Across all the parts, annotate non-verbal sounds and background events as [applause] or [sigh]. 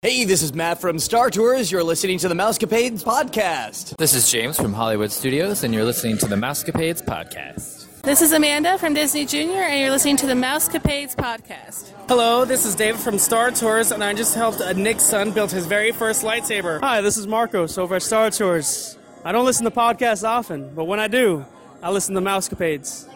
Hey, this is Matt from Star Tours. You're listening to the Mousecapades podcast. This is James from Hollywood Studios, and you're listening to the Mousecapades podcast. This is Amanda from Disney Junior, and you're listening to the Mousecapades podcast. Hello, this is David from Star Tours, and I just helped uh, Nick's son build his very first lightsaber. Hi, this is Marcos over at Star Tours. I don't listen to podcasts often, but when I do, I listen to Mousecapades.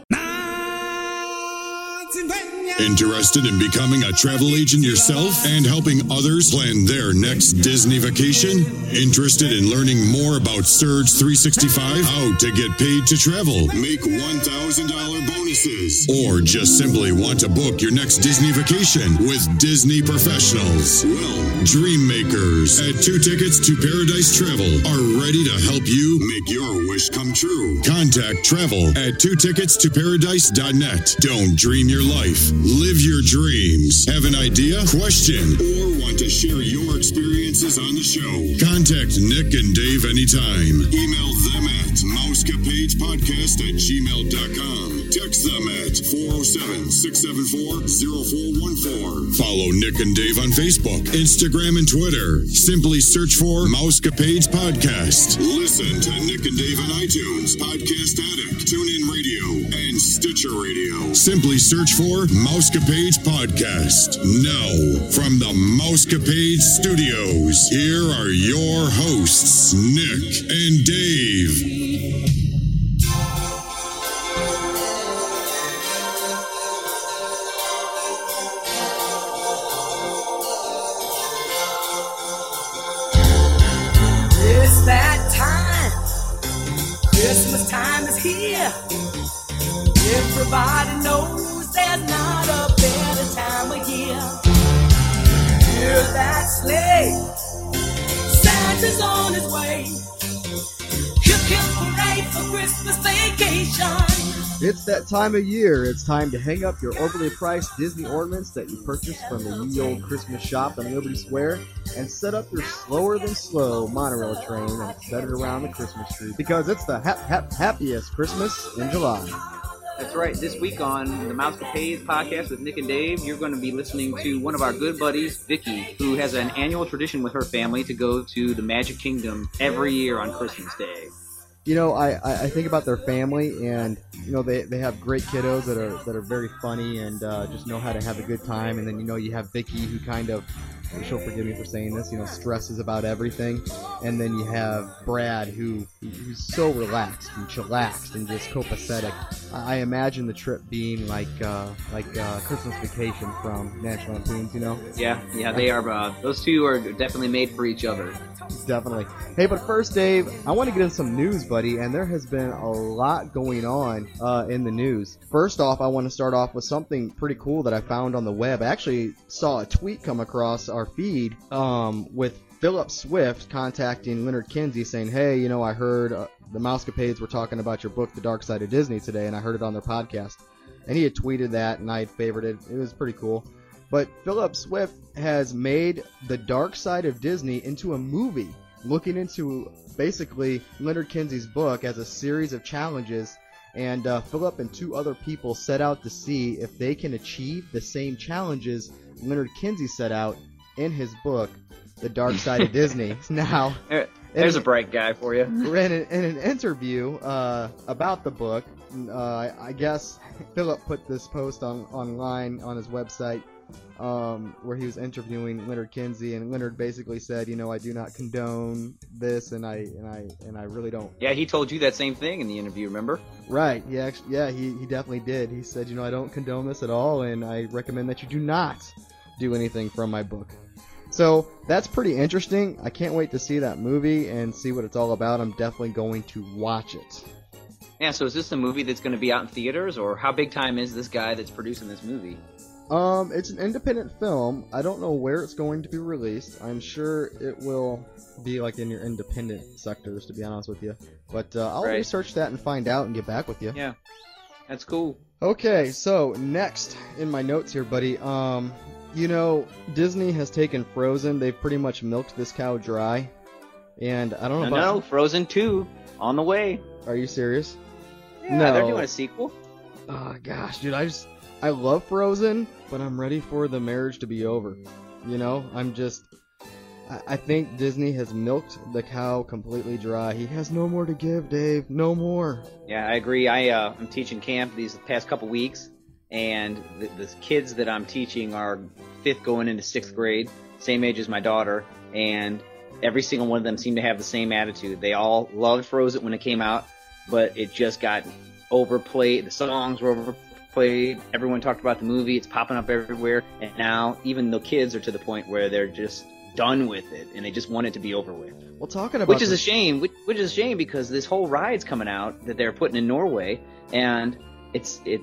Interested in becoming a travel agent yourself and helping others plan their next Disney vacation? Interested in learning more about Surge 365? How to get paid to travel? Make $1,000 bonuses? Or just simply want to book your next Disney vacation with Disney professionals? Well, Dream Makers at Two Tickets to Paradise Travel are ready to help you make your wish come true. Contact travel at two tickets to paradise.net. Don't dream your life. Live your dreams. Have an idea, question, or want to share your experiences on the show? Contact Nick and Dave anytime. Email them at mousecapadespodcast at gmail.com. Text them at 407-674-0414. Follow Nick and Dave on Facebook, Instagram, and Twitter. Simply search for Mousecapades Podcast. Listen to Nick and Dave on iTunes, Podcast Addict, TuneIn Radio, and Stitcher Radio. Simply search for Mousecapades Podcast. Now, from the Mousecapades Studios, here are your hosts, Nick and Dave. It's that time of year. It's time to hang up your overly priced Disney ornaments that you purchased from the ye old Christmas shop on Liberty Square and set up your slower than slow monorail train and set it around the Christmas tree because it's the hap, hap, happiest Christmas in July. That's right. This week on the Mousecapades podcast with Nick and Dave, you're going to be listening to one of our good buddies, Vicky, who has an annual tradition with her family to go to the Magic Kingdom every year on Christmas Day. You know, I, I I think about their family and you know they, they have great kiddos that are that are very funny and uh, just know how to have a good time and then you know you have Vicky who kind of she'll forgive me for saying this you know stresses about everything and then you have Brad who who's so relaxed and chillaxed and just copacetic. I I imagine the trip being like uh, like uh, Christmas Vacation from National Lampoons, you know. Yeah, yeah, they are. Uh, those two are definitely made for each other. Definitely. Hey, but first, Dave, I want to get into some news, buddy, and there has been a lot going on uh, in the news. First off, I want to start off with something pretty cool that I found on the web. I actually saw a tweet come across our feed um, with Philip Swift contacting Leonard Kinsey saying, "Hey, you know, I heard uh, the Mousecapades were talking about your book, The Dark Side of Disney, today, and I heard it on their podcast." And he had tweeted that, and I had favorited it. It was pretty cool. But Philip Swift has made The Dark Side of Disney into a movie, looking into basically Leonard Kinsey's book as a series of challenges. And uh, Philip and two other people set out to see if they can achieve the same challenges Leonard Kinsey set out in his book, The Dark Side of Disney. [laughs] Now, There- There's a bright guy for you. [laughs] in an, in an interview uh, about the book, uh, I, I guess Philip put this post on online on his website um, where he was interviewing Leonard Kinsey, and Leonard basically said, you know, I do not condone this, and I and I and I really don't. Yeah, he told you that same thing in the interview. Remember? Right? Yeah, actually, yeah, he he definitely did. He said, you know, I don't condone this at all, and I recommend that you do not do anything from my book. So that's pretty interesting. I can't wait to see that movie and see what it's all about. I'm definitely going to watch it. Yeah. So is this a movie that's going to be out in theaters, or how big time is this guy that's producing this movie? Um, it's an independent film. I don't know where it's going to be released. I'm sure it will be like in your independent sectors, to be honest with you. But uh, I'll Right. research that and find out and get back with you. Yeah, that's cool. Okay, so next in my notes here, buddy. Um, you know, Disney has taken Frozen. They've pretty much milked this cow dry. And I don't know No, about. no, Frozen Two on the way. Are you serious? Yeah, no. they're doing a sequel. Oh gosh, dude, I just I love Frozen, but I'm ready for the marriage to be over. You know, I'm just I, I think Disney has milked the cow completely dry. He has no more to give, Dave. No more. Yeah, I agree. I uh, I'm teaching camp these past couple weeks, and the, the kids that I'm teaching are fifth going into sixth grade, same age as my daughter, and every single one of them seemed to have the same attitude. They all loved Frozen when it came out, but it just got overplayed. The songs were overplayed. Everyone talked about the movie. It's popping up everywhere, and now even the kids are to the point where they're just done with it and they just want it to be over with. Well, talking about Which is the- a shame. Which, which is a shame because this whole ride's coming out that they're putting in Norway, and it's it.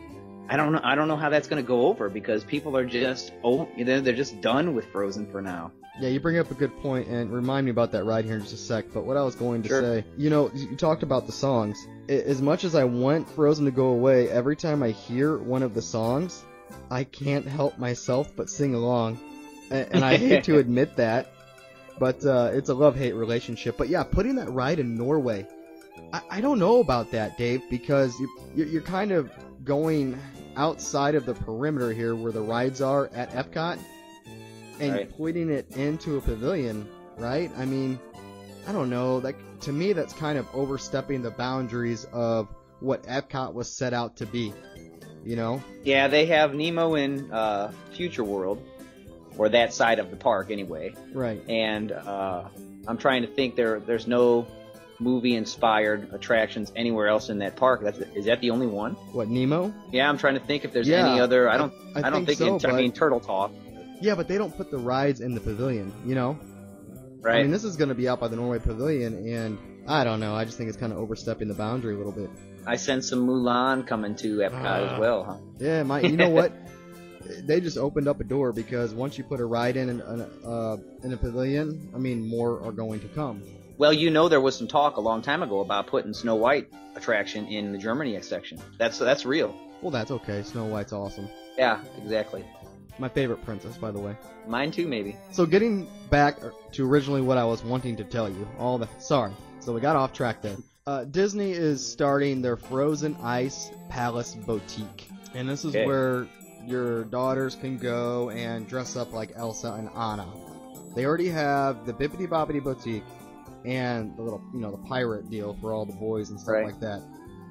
I don't know. I don't know how that's going to go over because people are just oh, you know, they're just done with Frozen for now. Yeah, you bring up a good point, and remind me about that ride here in just a sec. But what I was going to Sure. say, you know, you talked about the songs. As much as I want Frozen to go away, every time I hear one of the songs, I can't help myself but sing along. And, I hate to [laughs] admit that, but uh, it's a love-hate relationship. But yeah, putting that ride in Norway, I, I don't know about that, Dave, because you, you're, you're kind of going outside of the perimeter here where the rides are at Epcot and Right. putting it into a pavilion, right? I mean, I don't know. Like to me, that's kind of overstepping the boundaries of what Epcot was set out to be. You know? Yeah, they have Nemo in uh, Future World, or that side of the park anyway. Right. And uh, I'm trying to think there. There's no movie-inspired attractions anywhere else in that park. That's, is that the only one? What Nemo? Yeah, I'm trying to think if there's Yeah, any other. I don't. I I, don't think think. so, in, I mean, Turtle Talk, Yeah, but they don't put the rides in the pavilion. You know? right? I mean, this is going to be out by the Norway Pavilion, and I don't know. I just think it's kind of overstepping the boundary a little bit. I sense some Mulan coming to Epcot Ah. as well, huh? Yeah, my. You know what? [laughs] They just opened up a door because once you put a ride in in, a- uh, in a pavilion, I mean, more are going to come. Well, you know there was some talk a long time ago about putting Snow White attraction in the Germany section. That's that's real. Well, that's okay. Snow White's awesome. Yeah, exactly. My favorite princess, by the way. Mine too, maybe. So getting back to originally what I was wanting to tell you, all the sorry. So we got off track there. Uh, Disney is starting their Frozen Ice Palace Boutique, and this is Okay. where your daughters can go and dress up like Elsa and Anna. They already have the Bibbidi Bobbidi Boutique and the little, you know, the pirate deal for all the boys and stuff Right. like that.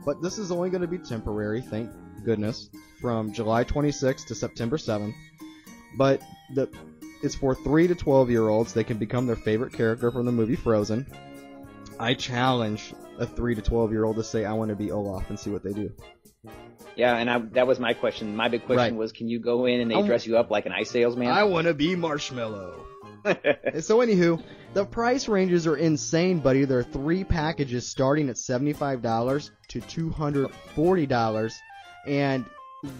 But this is only going to be temporary, thank goodness, from July 26th to September 7th. But the it's for 3 to 12 year olds. They can become their favorite character from the movie Frozen. I challenge a 3 to 12 year old to say, I want to be Olaf and see what they do. Yeah, and I, that was my question. My big question Right. was, can you go in and they I'm- dress you up like an ice salesman? I want to be Marshmallow. [laughs] so, anywho, the price ranges are insane, buddy. There are three packages starting at $75 to $240. And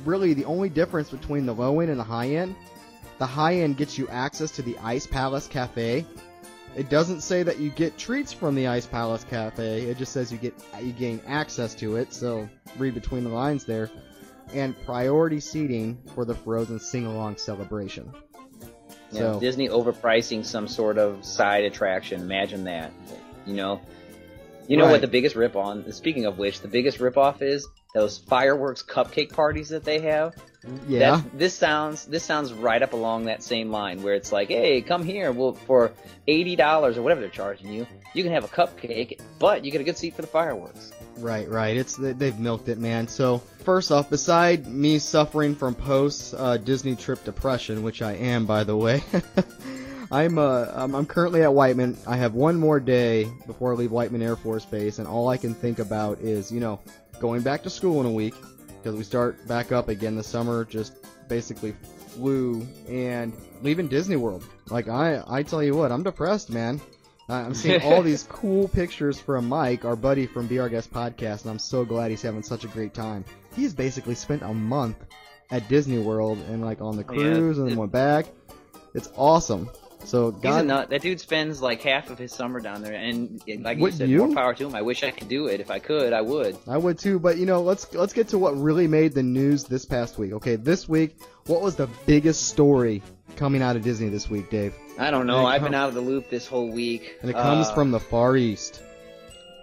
really, the only difference between the low end and the high end, the high end gets you access to the Ice Palace Cafe. It doesn't say that you get treats from the Ice Palace Cafe. It just says you get you gain access to it. So read between the lines there. And priority seating for the Frozen sing along celebration. Yeah, So Disney overpricing some sort of side attraction. Imagine that. You know, you know Right. what the biggest rip on. Speaking of which, the biggest rip off is those fireworks cupcake parties that they have. yeah, That's, this sounds this sounds right up along that same line where it's like, hey, come here. Well, for eighty dollars or whatever they're charging you, you can have a cupcake, but you get a good seat for the fireworks. Right, right. It's they- they've milked it, man. So first off, beside me suffering from post uh, Disney trip depression, which I am, by the way, [laughs] I'm uh I'm, I'm currently at Whiteman. I have one more day before I leave Whiteman Air Force Base, and all I can think about is you know going back to school in a week because we start back up again this summer. Just basically flew and leaving Disney World. Like I I tell you what, I'm depressed, man. I'm seeing [laughs] all these cool pictures from Mike, our buddy from Be Our Guest podcast, and I'm so glad he's having such a great time. He's basically spent a month at Disney World and like on the Oh, Yeah. cruise and then went back. It's awesome. So God, nut. That dude spends like half of his summer down there, and like you said, you? more power to him. I wish I could do it. If I could, I would. I would too, but you know, let's let's get to what really made the news this past week. Okay, this week, what was the biggest story coming out of Disney this week, Dave? I don't know. I've com- been out of the loop this whole week. And it comes Uh, from the Far East.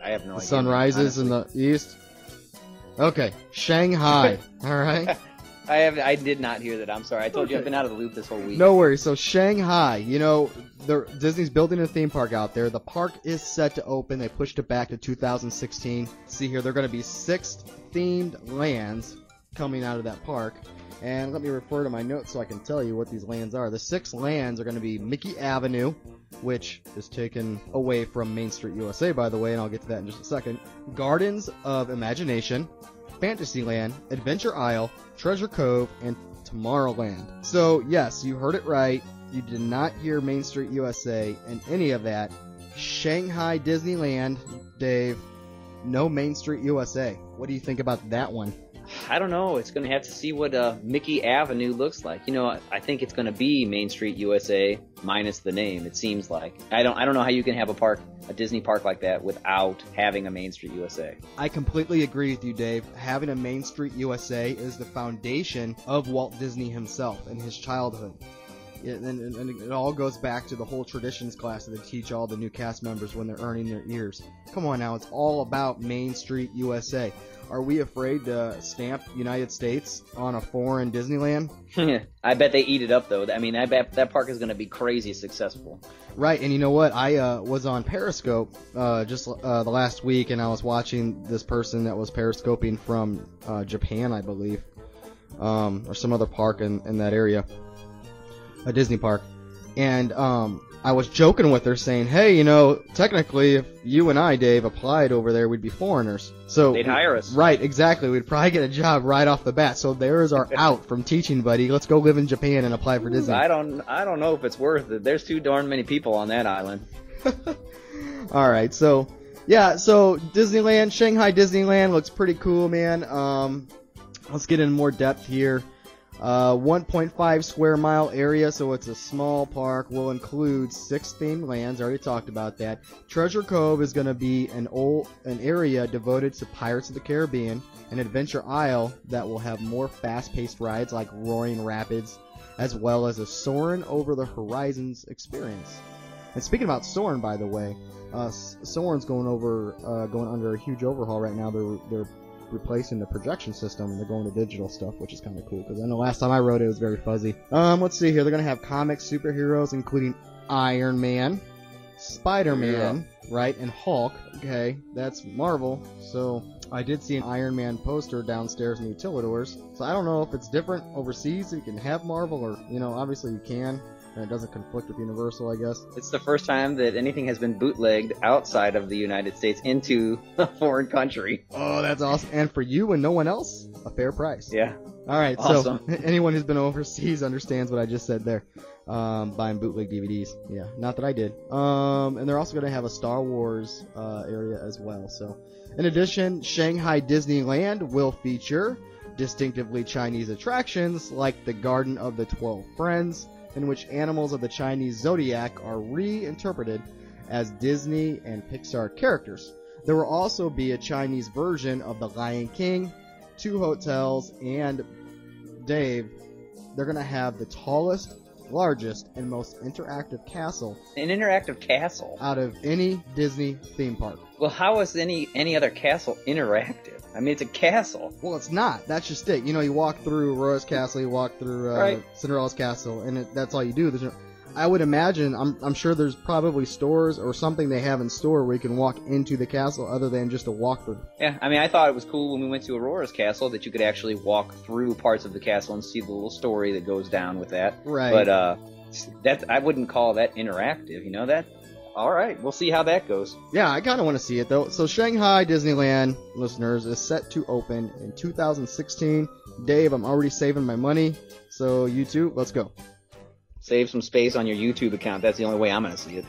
I have no The idea. sun rises in the east. Okay, Shanghai. [laughs] all right. [laughs] I have. I did not hear that. I'm sorry. I told you I've been out of the loop this whole week. No worries. So Shanghai, you know, the Disney's building a theme park out there. The park is set to open. They pushed it back to 2016. See here, they're going to be six themed lands coming out of that park. And let me refer to my notes so I can tell you what these lands are. The six lands are going to be Mickey Avenue, which is taken away from Main Street USA, by the way, and I'll get to that in just a second. Gardens of Imagination, Fantasyland, Adventure Isle, Treasure Cove, and Tomorrowland. So, yes, you heard it right. You did not hear Main Street USA and any of that. Shanghai Disneyland, Dave. No Main Street USA. What do you think about that one? I don't know. It's going to have to see what uh, Mickey Avenue looks like. You know, I, I think it's going to be Main Street USA minus the name. It seems like. I don't. I don't know how you can have a park, a Disney park like that, without having a Main Street USA. I completely agree with you, Dave. Having a Main Street USA is the foundation of Walt Disney himself and his childhood. It, and, and it all goes back to the whole traditions class that they teach all the new cast members when they're earning their ears. Come on now, it's all about Main Street USA. Are we afraid to stamp United States on a foreign Disneyland? [laughs] I bet they eat it up though. I mean, I bet that park is going to be crazy successful. Right, and you know what? I uh, was on Periscope uh, just uh, the last week, and I was watching this person that was periscoping from uh, Japan, I believe, um, or some other park in, in that area, a Disney park, and um, I was joking with her, saying, "Hey, you know, technically, if you and I, Dave, applied over there, we'd be foreigners. So They'd hire us. Right, exactly. We'd probably get a job right off the bat. So there's our [laughs] out from teaching, buddy. Let's go live in Japan and apply for Disney. I don't. I don't know if it's worth it. There's too darn many people on that island. [laughs] All right, so yeah, so Disneyland, Shanghai Disneyland looks pretty cool, man. Um, let's get in more depth here. Uh, 1.5 square mile area, so it's a small park. Will include six themed lands. I Already talked about that. Treasure Cove is going to be an old an area devoted to Pirates of the Caribbean. An Adventure Isle that will have more fast-paced rides like Roaring Rapids, as well as a Soarin' over the Horizons experience. And speaking about Soarin', by the way, uh, Soarin's going over, uh, going under a huge overhaul right now. They're they're replacing the projection system and they're going to digital stuff, which is kind of cool because I know last time I wrote it, it was very fuzzy. Um, let's see here. They're gonna have comic superheroes, including Iron Man, Spider Man, right, and Hulk. Okay, that's Marvel. So I did see an Iron Man poster downstairs in the Utilidors. So I don't know if it's different overseas. You can have Marvel, or you know, obviously you can. And it doesn't conflict with Universal, I guess. It's the first time that anything has been bootlegged outside of the United States into [laughs] a foreign country. Oh, that's awesome. And for you and no one else, a fair price. Yeah. All right, Awesome. so [laughs] anyone who's been overseas understands what I just said there. Um, buying bootleg DVDs. Yeah, not that I did. Um, and they're also going to have a Star Wars uh, area as well. So, in addition, Shanghai Disneyland will feature distinctively Chinese attractions like the Garden of the Twelve Friends, in which animals of the Chinese zodiac are reinterpreted as Disney and Pixar characters. There will also be a Chinese version of The Lion King, two hotels, and Dave, they're going to have the tallest, largest, and most interactive castle An interactive castle. out of any Disney theme park. Well, how is any any other castle interactive? I mean, it's a castle. Well, it's not. That's just it. You know, you walk through Aurora's castle, you walk through uh, Right. Cinderella's castle, and it, that's all you do. There's no, I would imagine, I'm, I'm sure there's probably stores or something they have in store where you can walk into the castle other than just a walkthrough. Yeah, I mean, I thought it was cool when we went to Aurora's castle that you could actually walk through parts of the castle and see the little story that goes down with that. Right. But uh, that I wouldn't call that interactive. You know that? All right, we'll see how that goes. Yeah, I kind of want to see it though. So Shanghai Disneyland listeners is set to open in 2016. Dave, I'm already saving my money. So you too, let's go. Save some space on your YouTube account. That's the only way I'm gonna see it.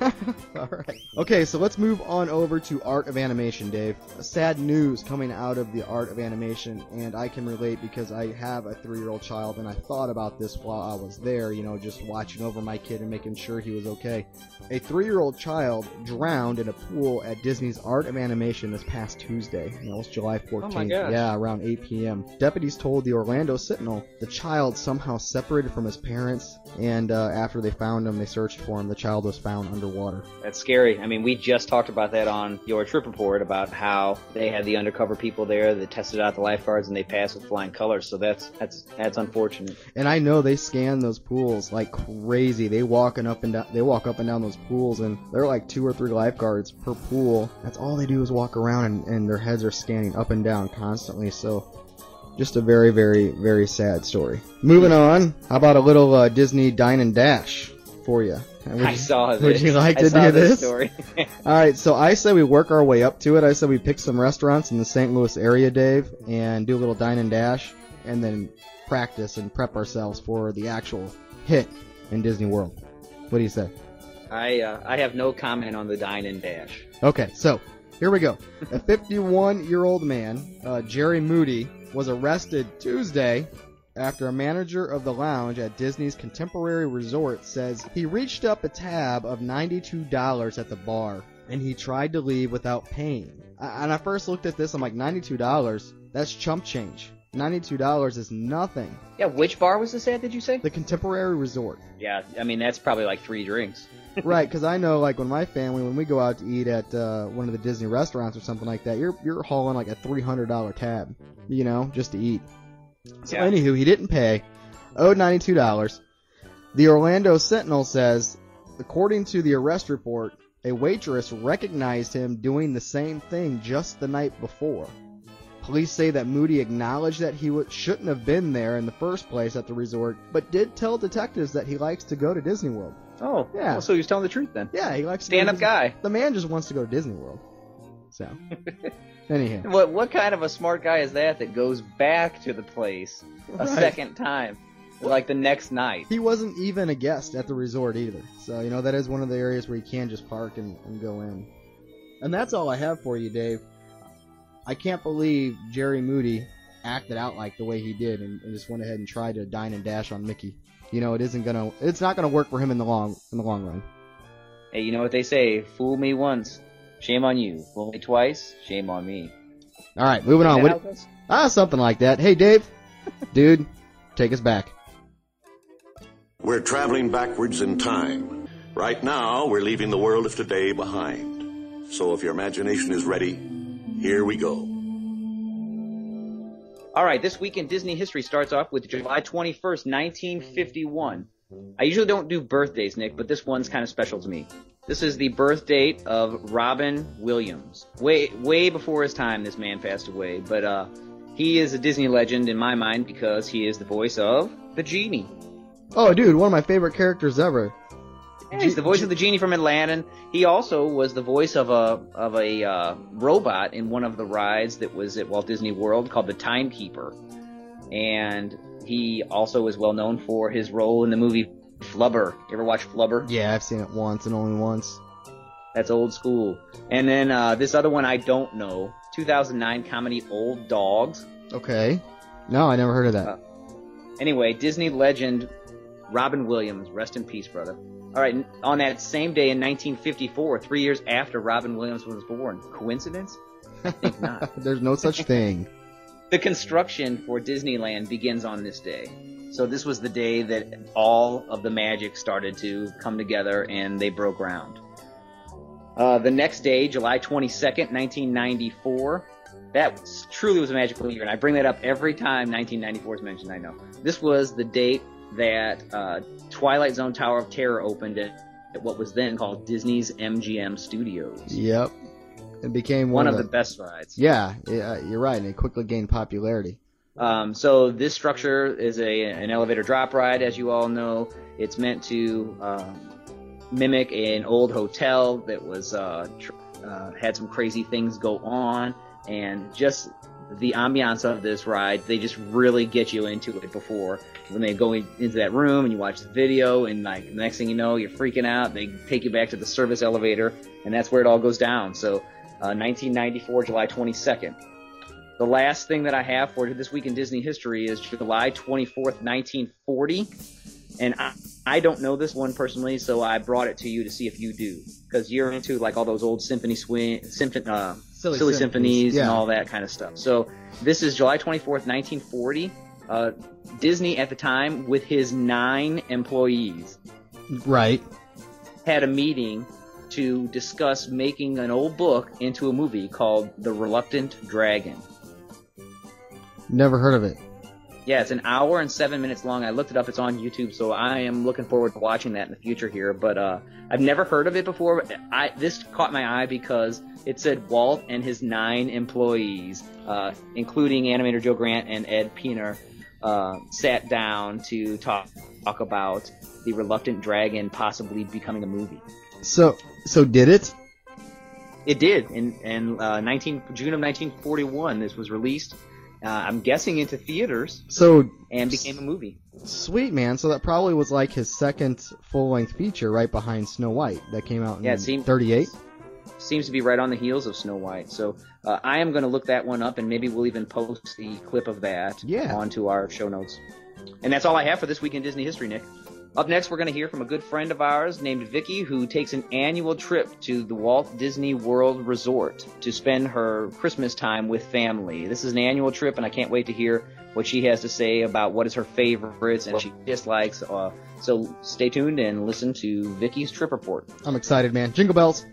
[laughs] All right. Okay, so let's move on over to Art of Animation, Dave. Sad news coming out of the Art of Animation, and I can relate because I have a three-year-old child, and I thought about this while I was there. You know, just watching over my kid and making sure he was okay. A three-year-old child drowned in a pool at Disney's Art of Animation this past Tuesday. That was July 14th. gosh. Yeah, around 8 p.m. Deputies told the Orlando Sentinel the child somehow separated from his parents, and uh, after they found him, they searched for him. The child was found underwater. Water. That's scary. I mean, we just talked about that on your trip report about how they had the undercover people there that tested out the lifeguards and they passed with flying colors. So that's that's that's unfortunate. And I know they scan those pools like crazy. They walking up and down. They walk up and down those pools, and there are like two or three lifeguards per pool. That's all they do is walk around, and, and their heads are scanning up and down constantly. So, just a very, very, very sad story. Moving on. How about a little uh, Disney Dine and Dash for you? Would I saw this. Would you like to do this this? story. [laughs] All right, so I said we work our way up to it. I said we pick some restaurants in the St. Louis area, Dave, and do a little dine and dash, and then practice and prep ourselves for the actual hit in Disney World. What do you say? I uh, I have no comment on the dine and dash. Okay, so here we go. A 51 year old man, uh, Jerry Moody, was arrested Tuesday after a manager of the lounge at Disney's Contemporary Resort says he reached up a tab of $92 at the bar and he tried to leave without paying. I- And I first looked at this, I'm like, $92? That's chump change. $92 is nothing. Yeah, which bar was this at? Did you say? The Contemporary Resort. Yeah, I mean that's probably like three drinks. [laughs] [laughs] right, because I know, like, when my family, when we go out to eat at uh, one of the Disney restaurants or something like that, you're you're hauling like a three hundred dollar tab, you know, just to eat. So, Yeah. anywho, he didn't pay, owed ninety two dollars. The Orlando Sentinel says, according to the arrest report, a waitress recognized him doing the same thing just the night before. Police say that Moody acknowledged that he w- shouldn't have been there in the first place at the resort, but did tell detectives that he likes to go to Disney World. Oh, Yeah. well, so he was telling the truth then. Yeah, he likes to go Stand up Disney- guy. The man just wants to go to Disney World. So, [laughs] anyhow, What what kind of a smart guy is that that goes back to the place a Right. second time, like the next night? he wasn't even a guest at the resort either. So, you know, that is one of the areas where you can just park and, and go in. And that's all I have for you, Dave. I can't believe Jerry Moody acted out like the way he did and, and just went ahead and tried to dine and dash on Mickey. You know, it isn't gonna, it's not gonna work for him in the long, in the long run. Hey, you know what they say? Fool me once, shame on you. Fool me twice, shame on me. All right, moving on. What, how it goes? ah, something like that. Hey, Dave, [laughs] dude, take us back. We're traveling backwards in time. Right now, we're leaving the world of today behind. So if your imagination is ready, here we go. All right, this week in Disney history starts off with July 21st, 1951. I usually don't do birthdays, Nick, but this one's kind of special to me. This is the birth date of Robin Williams. Way way before his time this man passed away, but uh he is a Disney legend in my mind because he is the voice of the genie. Oh, dude, one of my favorite characters ever. Yeah, he's the voice of the genie from Aladdin. He also was the voice of a of a uh, robot in one of the rides that was at Walt Disney World called the Timekeeper, and he also is well known for his role in the movie Flubber. You ever watch Flubber? Yeah, I've seen it once and only once. That's old school. And then uh, this other one I don't know. 2009 comedy Old Dogs. Okay. No, I never heard of that. Uh, Anyway, Disney legend Robin Williams, rest in peace, brother. All right, on that same day in 1954, three years after Robin Williams was born, coincidence? I think not. [laughs] There's no such thing. [laughs] the construction for Disneyland begins on this day. So this was the day that all of the magic started to come together and they broke ground. Uh, the next day, July 22nd, 1994, that was- truly was a magical year, and I bring that up every time 1994 is mentioned. I know this was the date that uh, Twilight Zone Tower of Terror opened at, at what was then called Disney's MGM Studios. Yep. It became One one, of the best rides. Yeah, yeah, you're right, and it quickly gained popularity. Um, so this structure is a an elevator drop ride, as you all know. It's meant to um, mimic an old hotel that was uh, tr- uh, had some crazy things go on, and just the ambiance of this ride, they just really get you into it before when they go in, into that room and you watch the video, and like the next thing you know, you're freaking out. They take you back to the service elevator, and that's where it all goes down. So, uh, 1994, July 22nd. The last thing that I have for this week in Disney history is July 24th, 1940. And I, I don't know this one personally, so I brought it to you to see if you do. Because you're into like all those old symphony swing, symphony, uh, Silly silly, symphonies, symphonies yeah. and all that kind of stuff. So this is July 24th, 1940. Uh, Disney at the time, with his nine employees, Right. had a meeting to discuss making an old book into a movie called The Reluctant Dragon. Never heard of it. Yeah, it's an hour and seven minutes long. I looked it up. It's on YouTube, so I am looking forward to watching that in the future here. But uh, I've never heard of it before. I this caught my eye because it said Walt and his nine employees, uh, including animator Joe Grant and Ed Piener, uh, sat down to talk talk about the Reluctant Dragon possibly becoming a movie. So, so did it? It did in in uh, 19 June of 1941. This was released. Uh, I'm guessing into theaters So and became a movie. sweet, man. So that probably was like his second full-length feature, right behind Snow White, that came out in Yeah, seemed- '38. Seems to be right on the heels of Snow White. So uh, I am going to look that one up, and maybe we'll even post the clip of that Yeah. onto our show notes. And that's all I have for this week in Disney history, Nick. Up next, we're going to hear from a good friend of ours named Vicky, who takes an annual trip to the Walt Disney World Resort to spend her Christmas time with family. This is an annual trip, and I can't wait to hear what she has to say about what is her favorites and she dislikes. Uh, so stay tuned and listen to Vicky's trip report. I'm excited, man. Jingle bells.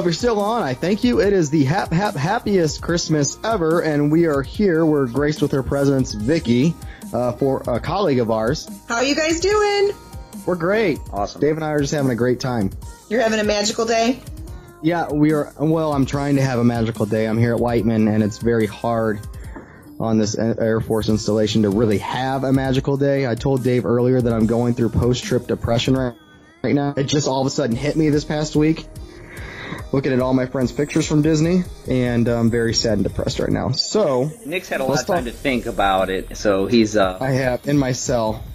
If you're still on, I thank you. It is the hap hap happiest Christmas ever, and we are here. We're graced with her presence, Vicky, uh, for a colleague of ours. How are you guys doing? We're great. Awesome. Dave and I are just having a great time. You're having a magical day? Yeah, we are. Well, I'm trying to have a magical day. I'm here at Whiteman, and it's very hard on this Air Force installation to really have a magical day. I told Dave earlier that I'm going through post-trip depression right, right now. It just all of a sudden hit me this past week. Looking at all my friends' pictures from Disney, and I'm very sad and depressed right now. So Nick's had a lot of time talk- to think about it, so he's uh. I have in my cell. [laughs]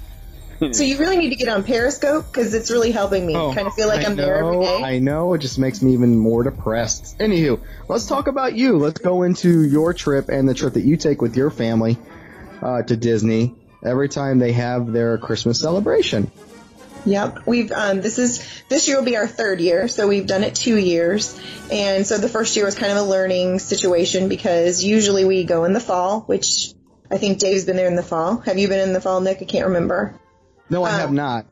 So you really need to get on Periscope because it's really helping me. kind of feel like Oh, I I'm there every know. I know. It just makes me even more depressed. Anywho, let's talk about you. Let's go into your trip and the trip that you take with your family uh, to Disney every time they have their Christmas celebration. Yep, we've um, this is this year will be our third year, so we've done it two years, and so the first year was kind of a learning situation because usually we go in the fall, which I think Dave's been there in the fall. Have you been in the fall, Nick? I can't remember. No, I Um, have not.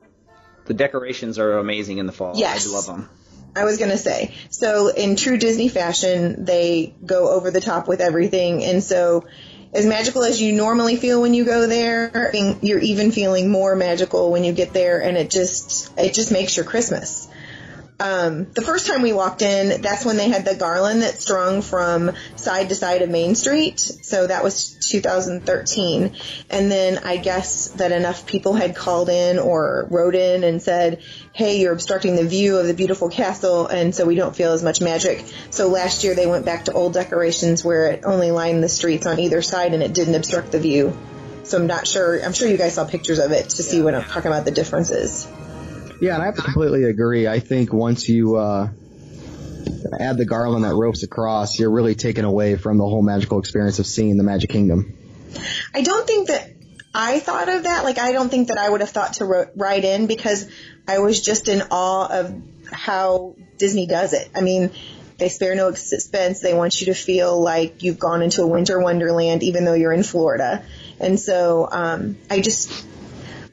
The decorations are amazing in the fall. Yes. I love them. I was gonna say. So in true Disney fashion, they go over the top with everything, and so as magical as you normally feel when you go there, you're even feeling more magical when you get there, and it just it just makes your Christmas. Um, the first time we walked in, that's when they had the garland that strung from side to side of Main Street. So that was 2013. And then I guess that enough people had called in or wrote in and said, hey, you're obstructing the view of the beautiful castle, and so we don't feel as much magic. So last year they went back to old decorations where it only lined the streets on either side and it didn't obstruct the view. So I'm not sure. I'm sure you guys saw pictures of it to see what I'm talking about the differences. Yeah, and I completely agree. I think once you uh, add the garland that ropes across, you're really taken away from the whole magical experience of seeing the Magic Kingdom. I don't think that I thought of that. Like, I don't think that I would have thought to ro- write in because I was just in awe of how Disney does it. I mean, they spare no expense. They want you to feel like you've gone into a winter wonderland, even though you're in Florida. And so, um, I just,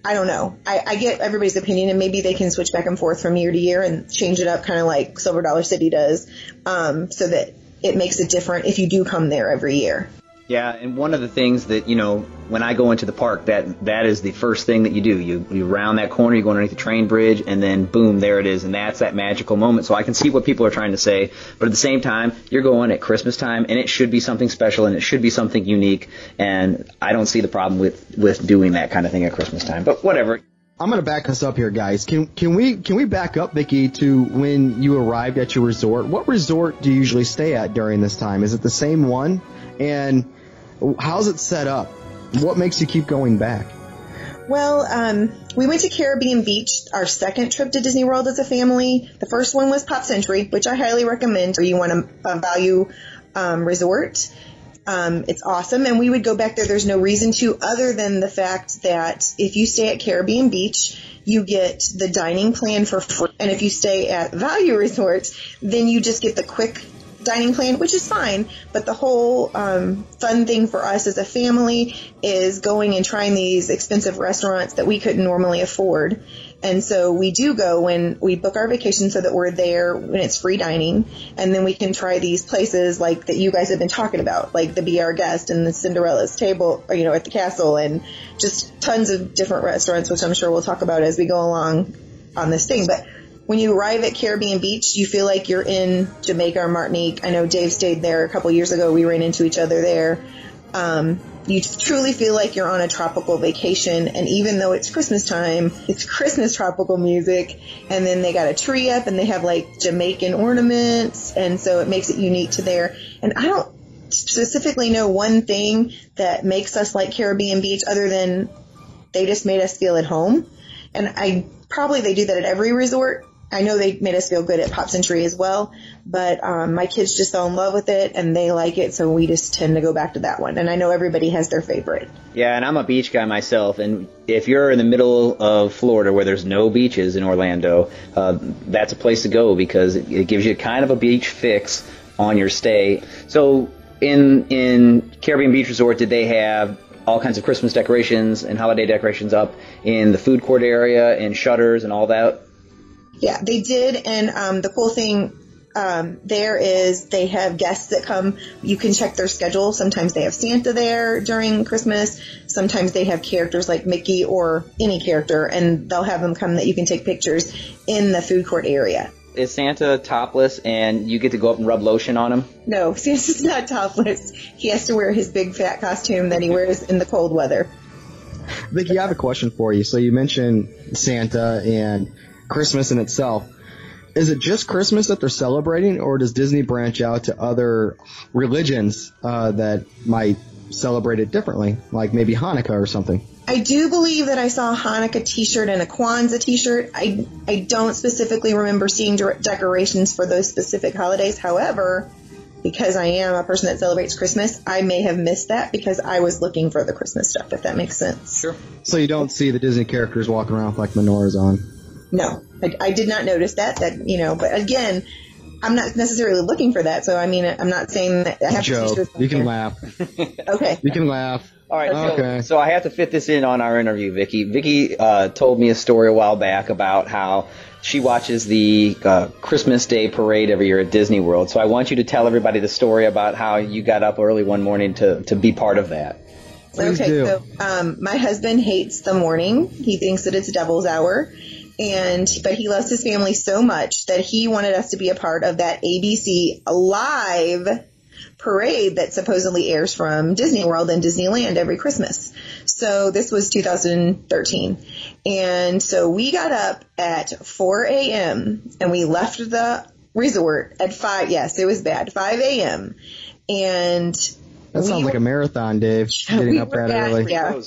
I don't know. I, I get everybody's opinion, and maybe they can switch back and forth from year to year and change it up, kind of like Silver Dollar City does, um, so that it makes it different if you do come there every year. Yeah, and one of the things that you know when I go into the park, that that is the first thing that you do. You you round that corner, you go underneath the train bridge, and then boom, there it is, and that's that magical moment. So I can see what people are trying to say, but at the same time, you're going at Christmas time, and it should be something special, and it should be something unique. And I don't see the problem with with doing that kind of thing at Christmas time. But whatever. I'm gonna back us up here, guys. Can can we can we back up, Vicky, to when you arrived at your resort? What resort do you usually stay at during this time? Is it the same one? And how's it set up? What makes you keep going back? Well, um, we went to Caribbean Beach, our second trip to Disney World as a family. The first one was Pop Century, which I highly recommend if you want a, a value um, resort. Um, it's awesome, and we would go back there. There's no reason to, other than the fact that if you stay at Caribbean Beach, you get the dining plan for free. And if you stay at value resorts, then you just get the quick dining plan, which is fine. But the whole um, fun thing for us as a family is going and trying these expensive restaurants that we couldn't normally afford. And so we do go when we book our vacation so that we're there when it's free dining. And then we can try these places like that you guys have been talking about, like the Be Our Guest and the Cinderella's Table, or, you know, at the castle and just tons of different restaurants, which I'm sure we'll talk about as we go along on this thing. But when you arrive at Caribbean Beach, you feel like you're in Jamaica or Martinique. I know Dave stayed there a couple years ago. We ran into each other there. Um, you truly feel like you're on a tropical vacation. And even though it's Christmas time, it's Christmas tropical music. And then they got a tree up and they have like Jamaican ornaments. And so it makes it unique to there. And I don't specifically know one thing that makes us like Caribbean Beach other than they just made us feel at home. And I probably they do that at every resort. I know they made us feel good at Pop Century as well, but um, my kids just fell in love with it and they like it, so we just tend to go back to that one. And I know everybody has their favorite. Yeah, and I'm a beach guy myself. And if you're in the middle of Florida where there's no beaches in Orlando, uh, that's a place to go because it, it gives you kind of a beach fix on your stay. So in in Caribbean Beach Resort, did they have all kinds of Christmas decorations and holiday decorations up in the food court area and shutters and all that? Yeah, they did. And um, the cool thing um, there is they have guests that come. You can check their schedule. Sometimes they have Santa there during Christmas. Sometimes they have characters like Mickey or any character, and they'll have them come that you can take pictures in the food court area. Is Santa topless and you get to go up and rub lotion on him? No, [laughs] Santa's not topless. He has to wear his big fat costume that he wears in the cold weather. Vicky, I have a question for you. So you mentioned Santa and Christmas in itself. Is it just Christmas that they're celebrating, or does Disney branch out to other religions uh, that might celebrate it differently, like maybe Hanukkah or something? I do believe that I saw a Hanukkah T-shirt and a Kwanzaa T-shirt. I I don't specifically remember seeing de- decorations for those specific holidays. However, because I am a person that celebrates Christmas, I may have missed that because I was looking for the Christmas stuff. If that makes sense. Sure. So you don't see the Disney characters walking around with like menorahs on. No, I, I did not notice that. That you know, but again, I'm not necessarily looking for that. So I mean, I'm not saying that I have Joe, to. you can laugh. [laughs] Okay. You can laugh. All right. So, Okay. so I have to fit this in on our interview, Vicky. Vicky uh, told me a story a while back about how she watches the uh, Christmas Day parade every year at Disney World. So I want you to tell everybody the story about how you got up early one morning to, to be part of that. okay, so um, my husband hates the morning. He thinks that it's devil's hour, and but he loves his family so much that he wanted us to be a part of that ABC live parade that supposedly airs from Disney World and Disneyland every Christmas. So this was 2013, and so we got up at 4 a.m. and we left the resort at five. Yes, it was bad. 5 a.m. and That sounds like a marathon, Dave. [laughs] Getting we up that at- early. yeah.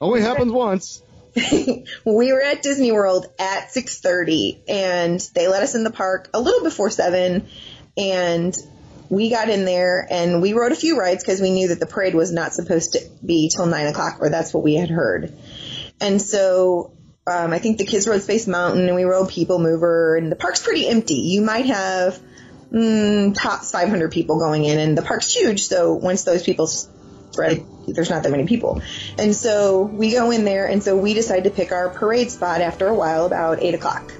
Only happens once. [laughs] we were at Disney World at 6:30 and they let us in the park a little before 7 and we got in there and we rode a few rides because we knew that the parade was not supposed to be till 9 o'clock or that's what we had heard. And so um, I think the kids rode Space Mountain and we rode People Mover and the park's pretty empty. You might have mm, tops 500 people going in and the park's huge so once those people spread there's not that many people. And so we go in there and so we decide to pick our parade spot after a while about 8 o'clock.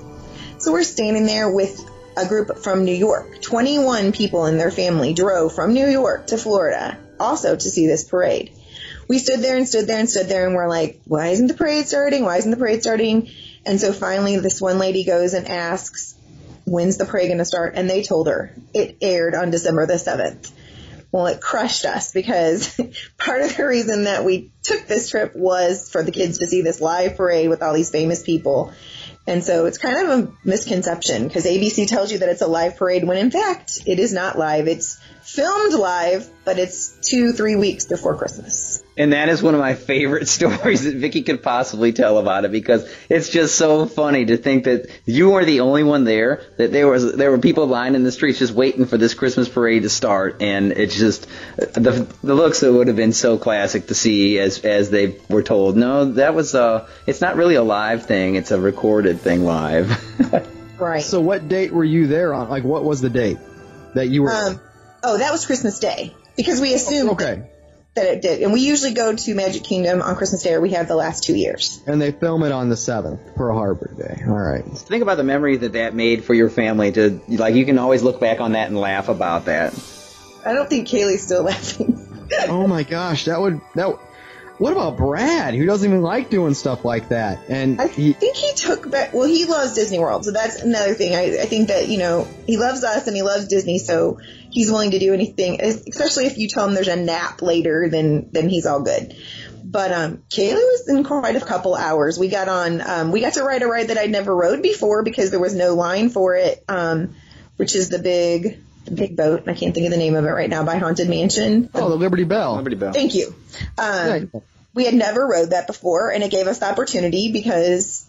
So we're standing there with a group from New York. 21 people and their family drove from New York to Florida also to see this parade. We stood there and stood there and stood there and we're like why isn't the parade starting? Why isn't the parade starting? And so finally this one lady goes and asks when's the parade going to start? And they told her it aired on December the 7th. Well, it crushed us because [laughs] part of the reason that we took this trip was for the kids to see this live parade with all these famous people. And so it's kind of a misconception because ABC tells you that it's a live parade when in fact it is not live. It's filmed live, but it's two, three weeks before Christmas. And that is one of my favorite [laughs] stories that Vicky could possibly tell about it because it's just so funny to think that you were the only one there. That there was there were people lined in the streets just waiting for this Christmas parade to start, and it's just the the looks that would have been so classic to see as as they were told. No, that was uh, it's not really a live thing; it's a recorded thing live. [laughs] Right. So what date were you there on? Like, what was the date that you were? Um, oh, that was Christmas Day because we assumed okay. That it did, and we usually go to Magic Kingdom on Christmas Day, or we have the last two years. And they film it on the seventh, Pearl Harbor Day. All right. Think about the memory that that made for your family. To like, you can always look back on that and laugh about that. I don't think Kaylee's still laughing. [laughs] oh my gosh, that would that. What about Brad, who doesn't even like doing stuff like that? And I he, think he took back. Well, he loves Disney World, so that's another thing. I, I think that you know he loves us and he loves Disney, so he's willing to do anything. Especially if you tell him there's a nap later, then then he's all good. But um, Kaylee was in quite a couple hours. We got on. Um, we got to ride a ride that I'd never rode before because there was no line for it, um, which is the big the big boat. I can't think of the name of it right now. By Haunted Mansion. oh, the Liberty Belle. Liberty Belle. Thank you. Um, we had never rode that before, and it gave us the opportunity because,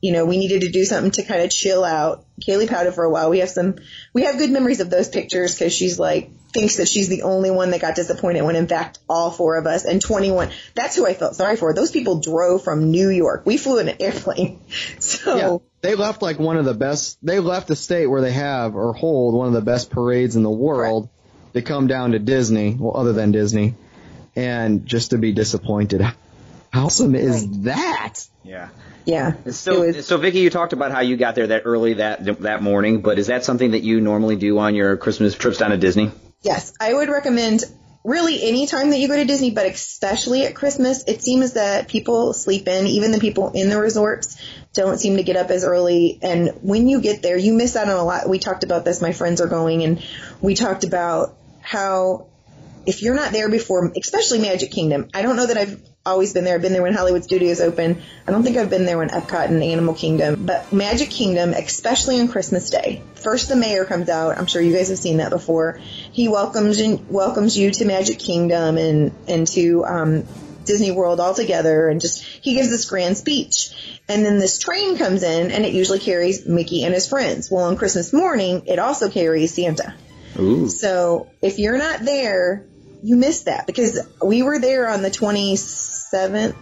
you know, we needed to do something to kind of chill out. Kaylee pouted for a while. We have some, we have good memories of those pictures because she's like, thinks that she's the only one that got disappointed when in fact all four of us and 21, that's who I felt sorry for. Those people drove from New York. We flew in an airplane. [laughs] So. Yeah, they left like one of the best. They left a state where they have or hold one of the best parades in the world to come down to Disney. Well, other than Disney, and just to be disappointed. How awesome is that? Yeah. Yeah. So, so Vicky, you talked about how you got there that early that that morning, but is that something that you normally do on your Christmas trips down to Disney? Yes, I would recommend really any time that you go to Disney, but especially at Christmas. It seems that people sleep in, even the people in the resorts don't seem to get up as early. And when you get there, you miss out on a lot. We talked about this. My friends are going, and we talked about how if you're not there before, especially Magic Kingdom, I don't know that I've always been there. I've been there when Hollywood Studios opened. I don't think I've been there when Epcot and Animal Kingdom, but Magic Kingdom, especially on Christmas Day. First, the mayor comes out. I'm sure you guys have seen that before. He welcomes you, welcomes you to Magic Kingdom and and to um, Disney World all together, and just he gives this grand speech. And then this train comes in, and it usually carries Mickey and his friends. Well, on Christmas morning, it also carries Santa. Ooh. So if you're not there, you missed that because we were there on the 27th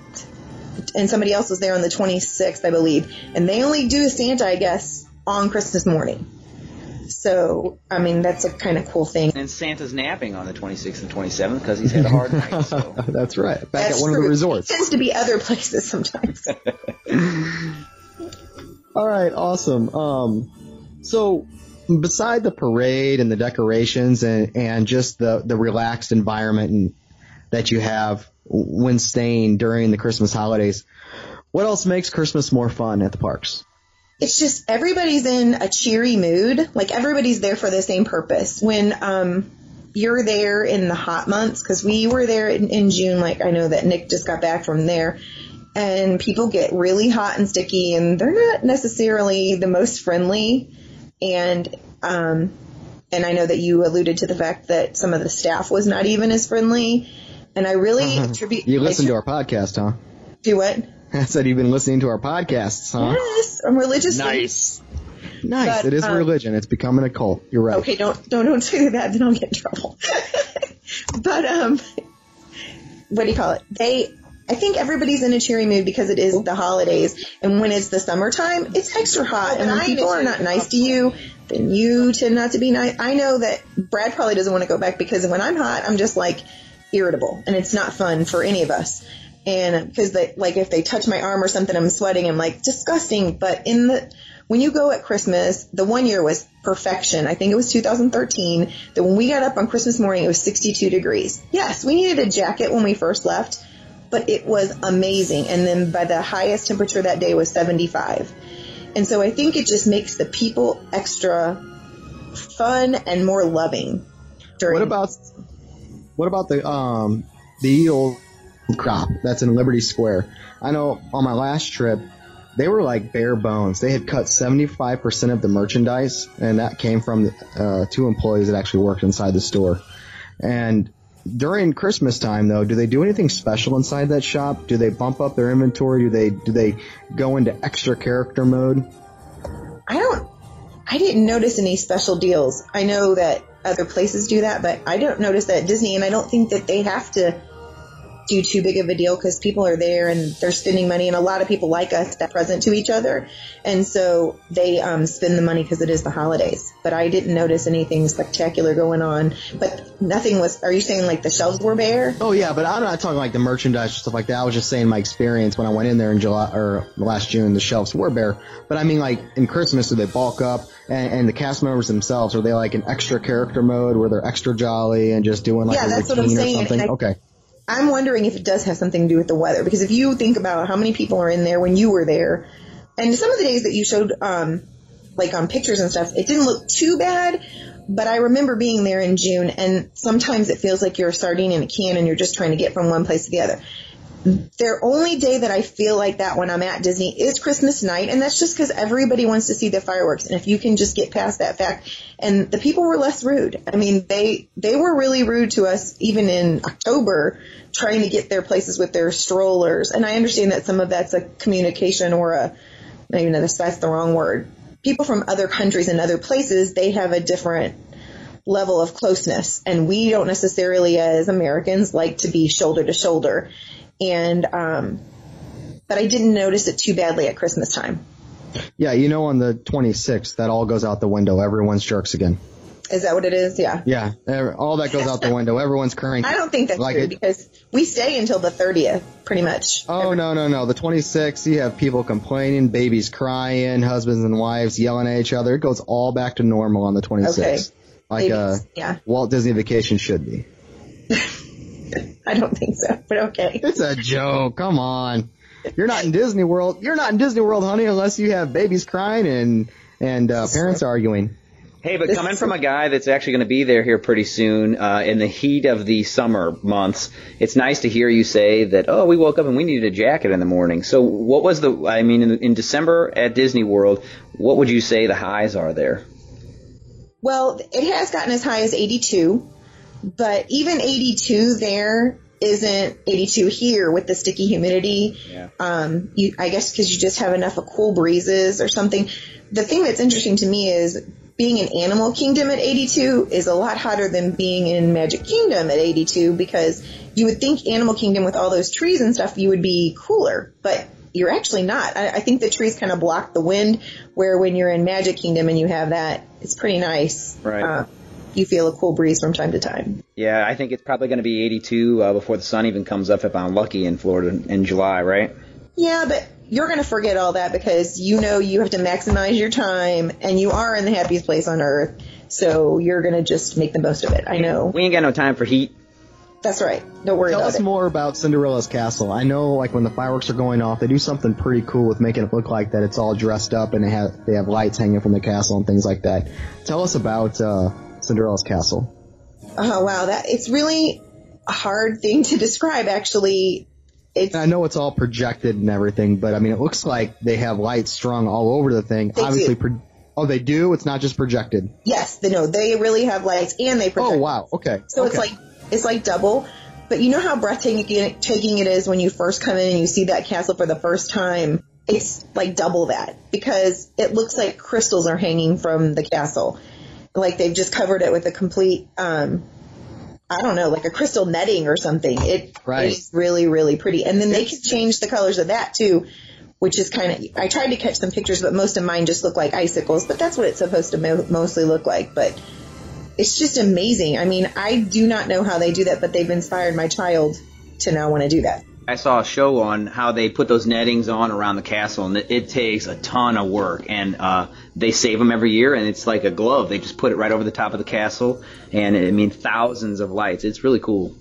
and somebody else was there on the 26th, I believe. And they only do Santa, I guess, on Christmas morning. So, I mean, that's a kind of cool thing. And Santa's napping on the 26th and 27th because he's had a hard night. So. [laughs] That's right. Back That's at one of the resorts. It tends to be other places sometimes. [laughs] All right, awesome. Um, so beside the parade and the decorations and, and just the, the relaxed environment and, that you have when staying during the Christmas holidays, what else makes Christmas more fun at the parks? it's just everybody's in a cheery mood. Like everybody's there for the same purpose. When um, you're there in the hot months, because we were there in, in June. Like I know that Nick just got back from there, and people get really hot and sticky, and they're not necessarily the most friendly. And um, and I know that you alluded to the fact that some of the staff was not even as friendly. And I really [laughs] attribute. You listen I to our podcast, huh? do what? [laughs] I said you've been listening to our podcasts, huh? Yes, I'm religious. Nice. Nice. But, it is um, religion. It's becoming a cult. You're right. Okay, don't don't don't say that. Then I'll get in trouble. [laughs] but um, what do you call it? They, I think everybody's in a cheery mood because it is the holidays, and when it's the summertime, it's extra hot. and when people are not nice to you, then you tend not to be nice. I know that Brad probably doesn't want to go back because when I'm hot, I'm just like irritable, and it's not fun for any of us. And uh, because they like if they touch my arm or something, I'm sweating. I'm like disgusting. But in the when you go at Christmas, the one year was perfection. I think it was 2013 that when we got up on Christmas morning, it was 62 degrees. Yes, we needed a jacket when we first left, but it was amazing. And then by the highest temperature that day was 75. And so I think it just makes the people extra fun and more loving. During What about what about the um the eel crop that's in Liberty Square? I know on my last trip they were like bare bones. They had cut 75% of the merchandise, and that came from uh, two employees that actually worked inside the store. And during Christmas time though, do they do anything special inside that shop? Do they bump up their inventory? Do they do they go into extra character mode? I don't. I didn't notice any special deals. I know that other places do that, but I don't notice that at Disney, and I don't think that they have to do too big of a deal because people are there and they're spending money, and a lot of people like us that present to each other, and so they um, spend the money because it is the holidays. But I didn't notice anything spectacular going on. But nothing was. Are you saying like the shelves were bare? Oh yeah, but I'm not talking like the merchandise or stuff like that. I was just saying my experience when I went in there in July or last June. The shelves were bare, but I mean like in Christmas, do they bulk up? And, and the cast members themselves are they like in extra character mode where they're extra jolly and just doing like Yeah, a that's what I'm routine or saying, something? okay. I'm wondering if it does have something to do with the weather because if you think about how many people are in there when you were there, and some of the days that you showed, um, like on pictures and stuff, it didn't look too bad. But I remember being there in June, and sometimes it feels like you're a sardine in a can and you're just trying to get from one place to the other. Their only day that I feel like that when I'm at Disney is Christmas night, and that's just because everybody wants to see the fireworks. And if you can just get past that fact, and the people were less rude. I mean, they they were really rude to us even in October, trying to get their places with their strollers. And I understand that some of that's a communication or a maybe that's that's the wrong word. People from other countries and other places, they have a different level of closeness, and we don't necessarily as Americans like to be shoulder to shoulder. And um, but I didn't notice it too badly at Christmas time. Yeah, you know, on the 26th, that all goes out the window. Everyone's jerks again. Is that what it is? Yeah. Yeah, all that goes out the window. Everyone's cranky. I don't think that's like true it. because we stay until the 30th, pretty much. Oh no no no! The 26th, you have people complaining, babies crying, husbands and wives yelling at each other. It goes all back to normal on the 26th, Okay. like uh, Babies, yeah. Walt Disney Vacation should be. [laughs] I don't think so, but okay. It's a joke. Come on, you're not in Disney World. You're not in Disney World, honey, unless you have babies crying and and uh, parents arguing. Hey, but coming from a guy that's actually going to be there here pretty soon, uh, in the heat of the summer months, it's nice to hear you say that. Oh, we woke up and we needed a jacket in the morning. So, what was the? I mean, in, in December at Disney World, what would you say the highs are there? Well, it has gotten as high as 82, but even 82 there isn't 82 here with the sticky humidity. Yeah. Um, you, I guess because you just have enough of cool breezes or something. The thing that's interesting to me is being in Animal Kingdom at 82 is a lot hotter than being in Magic Kingdom at 82 because you would think Animal Kingdom with all those trees and stuff you would be cooler, but you're actually not. I, I think the trees kind of block the wind, where when you're in Magic Kingdom and you have that, it's pretty nice. Right. Uh, you feel a cool breeze from time to time. Yeah, I think it's probably going to be 82 uh, before the sun even comes up if I'm lucky in Florida in July, right? Yeah, but you're going to forget all that because you know you have to maximize your time and you are in the happiest place on earth. So you're going to just make the most of it. I know. We ain't got no time for heat. That's right. Don't worry Tell about us it. more about Cinderella's castle. I know, like when the fireworks are going off, they do something pretty cool with making it look like that it's all dressed up and they have they have lights hanging from the castle and things like that. Tell us about uh, Cinderella's castle. Oh wow, that it's really a hard thing to describe. Actually, it's I know it's all projected and everything, but I mean, it looks like they have lights strung all over the thing. They Obviously, do. pro- oh, they do. It's not just projected. yes, they know they really have lights and they project. Oh wow. Okay. So it's like it's like double. But you know how breathtaking taking it is when you first come in and you see that castle for the first time. It's like double that because it looks like crystals are hanging from the castle. Like they've just covered it with a complete, um, I don't know, like a crystal netting or something. It Right. is really, really pretty. And then they can change the colors of that too, which is kind of, I tried to catch some pictures, but most of mine just look like icicles, but that's what it's supposed to mo- mostly look like. But it's just amazing. I mean, I do not know how they do that, but they've inspired my child to now want to do that. I saw a show on how they put those nettings on around the castle, and it, it takes a ton of work. And uh, they save them every year, and it's like a glove. They just put it right over the top of the castle, and I mean thousands of lights. It's really cool.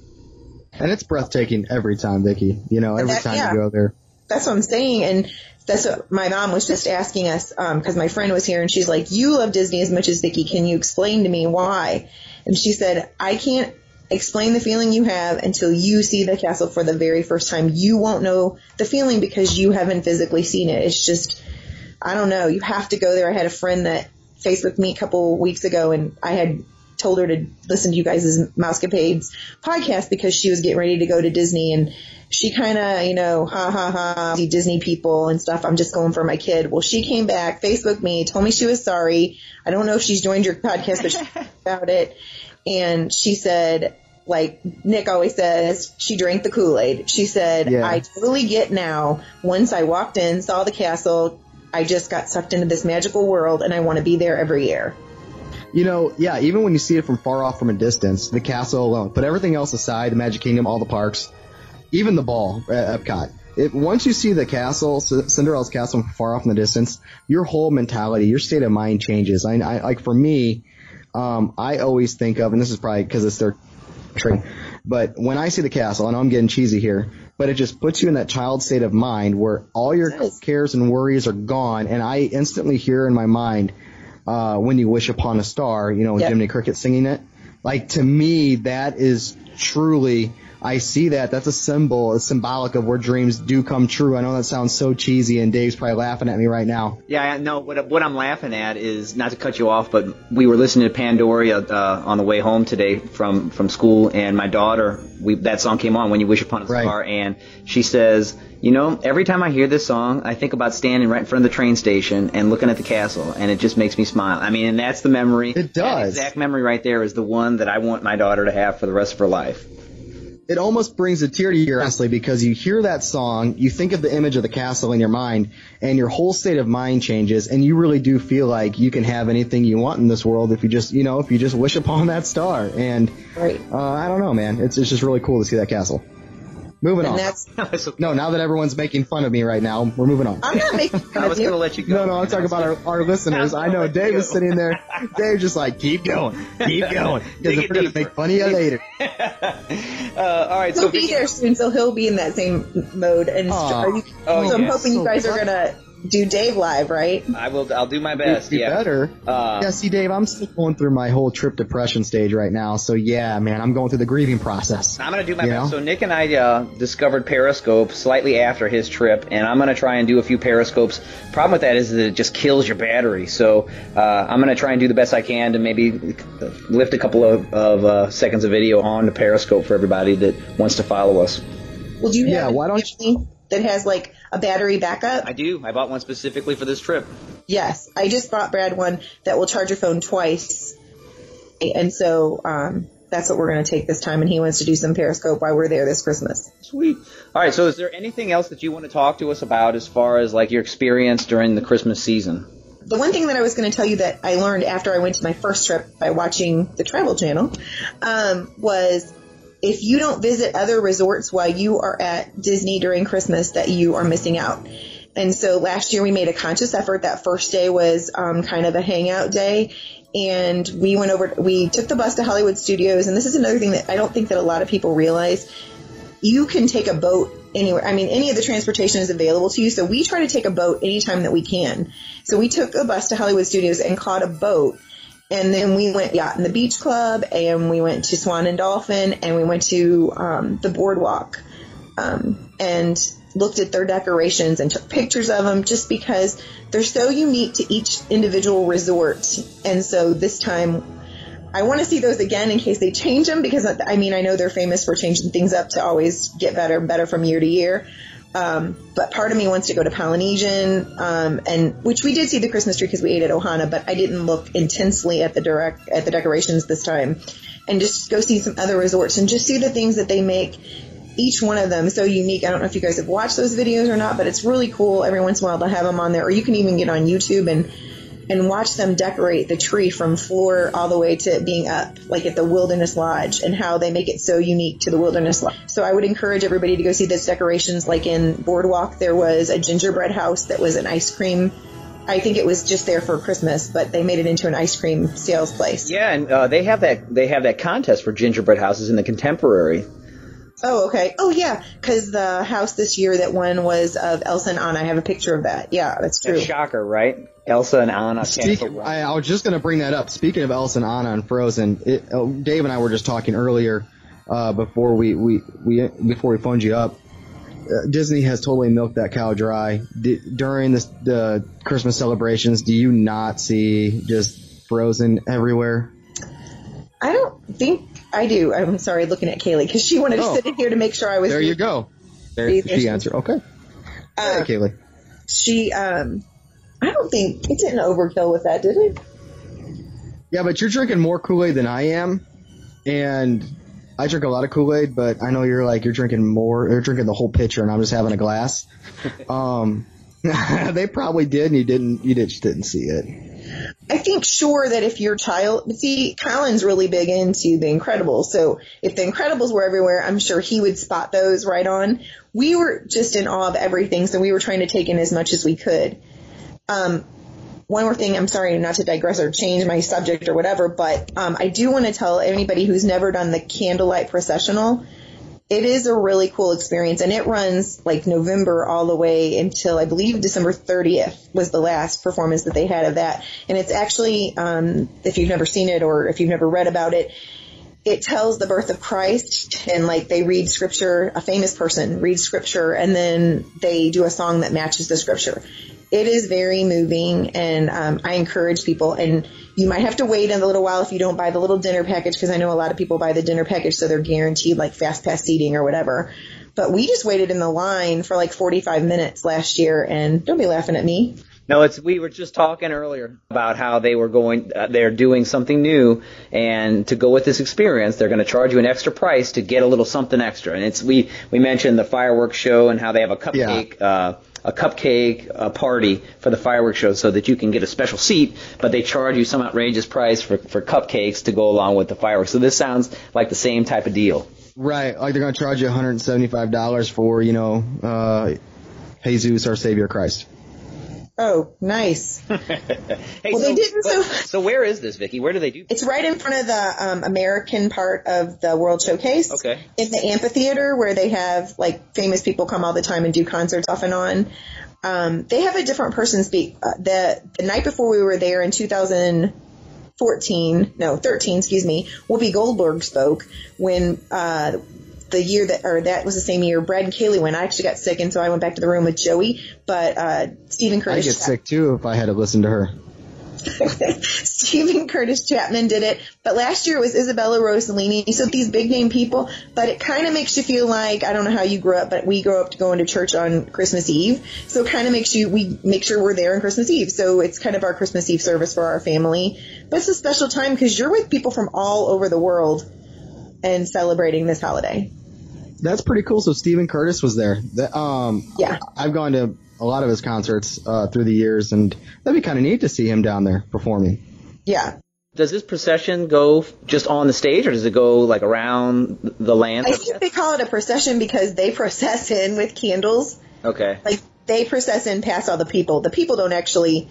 and it's breathtaking every time, Vicky. You know, every that- time yeah. you go there. That's what I'm saying. And that's what my mom was just asking us, um, cause my friend was here and she's like, you love Disney as much as Vicky. Can you explain to me why? And she said, I can't explain the feeling you have until you see the castle for the very first time. You won't know the feeling because you haven't physically seen it. It's just, I don't know. You have to go there. I had a friend that Facebooked me a couple weeks ago and I had told her to listen to you guys' Mousecapades podcast because she was getting ready to go to Disney and she kind of, you know, ha ha ha, Disney people and stuff. I'm just going for my kid. Well, she came back, Facebook me, told me she was sorry. I don't know if she's joined your podcast, but she [laughs] about it. And she said, like Nick always says, she drank the Kool Aid. She said, Yeah. I totally get now. Once I walked in, saw the castle, I just got sucked into this magical world and I want to be there every year. You know, yeah, even when you see it from far off from a distance, the castle alone, put everything else aside, the Magic Kingdom, all the parks, even the ball at Epcot. It, once you see the castle, Cinderella's castle from far off in the distance, your whole mentality, your state of mind changes. I, I like for me, um, I always think of, and this is probably because it's their trade, but when I see the castle, I know I'm getting cheesy here, but it just puts you in that child state of mind where all your cares and worries are gone, and I instantly hear in my mind, uh, when you wish upon a star, you know, Yep. Jiminy Cricket singing it. Like to me, that is truly. I see that. That's a symbol, a symbolic of where dreams do come true. I know that sounds so cheesy, and Dave's probably laughing at me right now. Yeah, no. What, what I'm laughing at is not to cut you off, but we were listening to Pandora uh, on the way home today from from school, and my daughter, we that song came on when you wish upon a star, and she says, you know, every time I hear this song, I think about standing right in front of the train station and looking at the castle, and it just makes me smile. I mean, and that's the memory. It does. That exact memory right there is the one that I want my daughter to have for the rest of her life. It almost brings a tear to your eye, honestly, because you hear that song, you think of the image of the castle in your mind, and your whole state of mind changes, and you really do feel like you can have anything you want in this world if you just, you know, if you just wish upon that star. And right. uh, I don't know, man. It's, it's just really cool to see that castle. Moving And on. that's [laughs] No, now that everyone's making fun of me right now, we're moving on. I'm not making fun [laughs] I of was you. going to let you go. No, no, I'm talking about our, our listeners. I know Dave is sitting there. [laughs] Dave just like, keep going, keep going. Because we're going to make fun of you later. Uh, all right, He'll so be there soon, so he'll be in that same mode. And Aw. are you, Oh, so I'm yes. hoping you guys are gonna do Dave live, right? I will. I'll do my best. Be yeah. better. Uh, yeah, see, Dave, I'm still going through my whole trip depression stage right now. So yeah, man, I'm going through the grieving process. I'm gonna do my best. know? So Nick and I uh, discovered Periscope slightly after his trip, and I'm gonna try and do a few Periscopes. Problem with that is that it just kills your battery. So uh, I'm gonna try and do the best I can to maybe lift a couple of, of uh, seconds of video on the Periscope for everybody that wants to follow us. Well, do you Yeah, why don't you that has like a battery backup? I do. I bought one specifically for this trip. Yes, I just bought Brad one that will charge your phone twice, and so um, that's what we're going to take this time. And he wants to do some Periscope while we're there this Christmas. Sweet. All right. So is there anything else that you want to talk to us about as far as like your experience during the Christmas season? The one thing that I was going to tell you that I learned after I went to my first trip by watching the Travel Channel um, was if you don't visit other resorts while you are at Disney during Christmas, that you are missing out. And so last year we made a conscious effort. That first day was um, kind of a hangout day. And we went over, we took the bus to Hollywood Studios. And this is another thing that I don't think that a lot of people realize. You can take a boat anywhere. I mean, any of the transportation is available to you. So we try to take a boat anytime that we can. So we took a bus to Hollywood Studios and caught a boat. And then we went yacht in the beach club and we went to Swan and Dolphin and we went to um, the boardwalk um, and looked at their decorations and took pictures of them just because they're so unique to each individual resort. And so this time I want to see those again in case they change them because I mean I know they're famous for changing things up to always get better and better from year to year. Um, but part of me wants to go to Polynesian, um, and which we did see the Christmas tree because we ate at Ohana, but I didn't look intensely at the direct at the decorations this time, and just go see some other resorts and just see the things that they make. Each one of them so unique. I don't know if you guys have watched those videos or not, but it's really cool every once in a while to have them on there, or you can even get on YouTube and and watch them decorate the tree from floor all the way to being up, like at the Wilderness Lodge, and how they make it so unique to the Wilderness Lodge. So I would encourage everybody to go see those decorations. Like in Boardwalk, there was a gingerbread house that was an ice cream. I think it was just there for Christmas, but they made it into an ice cream sales place. Yeah, and uh, they have that they have that contest for gingerbread houses in the Contemporary. Oh, okay. Oh, yeah, because the house this year that won was of Elsa and Anna. I have a picture of that. Yeah, that's true. A shocker, right? Elsa and Anna. Speak, I, I was just going to bring that up. Speaking of Elsa and Anna and Frozen, it, oh, Dave and I were just talking earlier uh, before we, we, we before we phoned you up. Uh, Disney has totally milked that cow dry. D- during this, the Christmas celebrations, do you not see just Frozen everywhere? I don't think I do. I'm sorry, looking at Kaylee because she wanted Oh. to sit in here to make sure I was. There you go. There she answered. Okay. Uh, Hey, Kaylee. she, um, I don't think it didn't overkill with that, did it? Yeah, but you're drinking more Kool Aid than I am, and I drink a lot of Kool Aid, but I know you're like you're drinking more. You're drinking the whole pitcher, and I'm just having a glass. [laughs] um, [laughs] they probably did, and you didn't. You just didn't see it. I think sure that if your child, see, Colin's really big into The Incredibles. So if The Incredibles were everywhere, I'm sure he would spot those right on. We were just in awe of everything, so we were trying to take in as much as we could. Um, one more thing, I'm sorry not to digress or change my subject or whatever, but um, I do want to tell anybody who's never done the candlelight processional, it is a really cool experience and it runs like November all the way until I believe December 30th was the last performance that they had of that. And it's actually, um, if you've never seen it or if you've never read about it, it tells the birth of Christ and like they read scripture, a famous person reads scripture and then they do a song that matches the scripture. It is very moving and um, I encourage people and you might have to wait a little while if you don't buy the little dinner package because I know a lot of people buy the dinner package so they're guaranteed like fast pass seating or whatever. But we just waited in the line for like 45 minutes last year and don't be laughing at me. No, it's we were just talking earlier about how they were going, uh, they're doing something new, and to go with this experience, they're going to charge you an extra price to get a little something extra. And it's we we mentioned the fireworks show and how they have a cupcake. Uh, a cupcake uh, party for the fireworks show so that you can get a special seat, but they charge you some outrageous price for, for cupcakes to go along with the fireworks. So this sounds like the same type of deal. Right, like they're going to charge you $175 for you know, uh, Jesus, our Savior Christ. Oh, nice. [laughs] Hey, Well, they didn't, but- so where is this, Vicky? Where do they do? It's right in front of the um, American part of the World Showcase. Okay. In the amphitheater where they have like famous people come all the time and do concerts off and on. Um, they have a different person speak. Uh, the the night before we were there in 2014, no 13, excuse me, Whoopi Goldberg spoke when uh, the year that or that was the same year Brad and Kaylee went. I actually got sick and so I went back to the room with Joey. But uh, Steven Curtis. I'd get sick too if I had to listen to her. [laughs] Steven Curtis Chapman did it, but last year it was Isabella Rossellini. So these big name people, but it kind of makes you feel like I don't know how you grew up, but we grew up going to church on Christmas Eve. So it kind of makes you we make sure we're there on Christmas Eve. So it's kind of our Christmas Eve service for our family. But it's a special time because you're with people from all over the world and celebrating this holiday. That's pretty cool. So Steven Curtis was there. That, um, yeah, I've gone to a lot of his concerts uh, through the years, and that'd be kind of neat to see him down there performing. Yeah. Does this procession go just on the stage, or does it go like around the land? I think they call it a procession because they [laughs] process in with candles. Okay. like they process in past all the people. The people don't actually.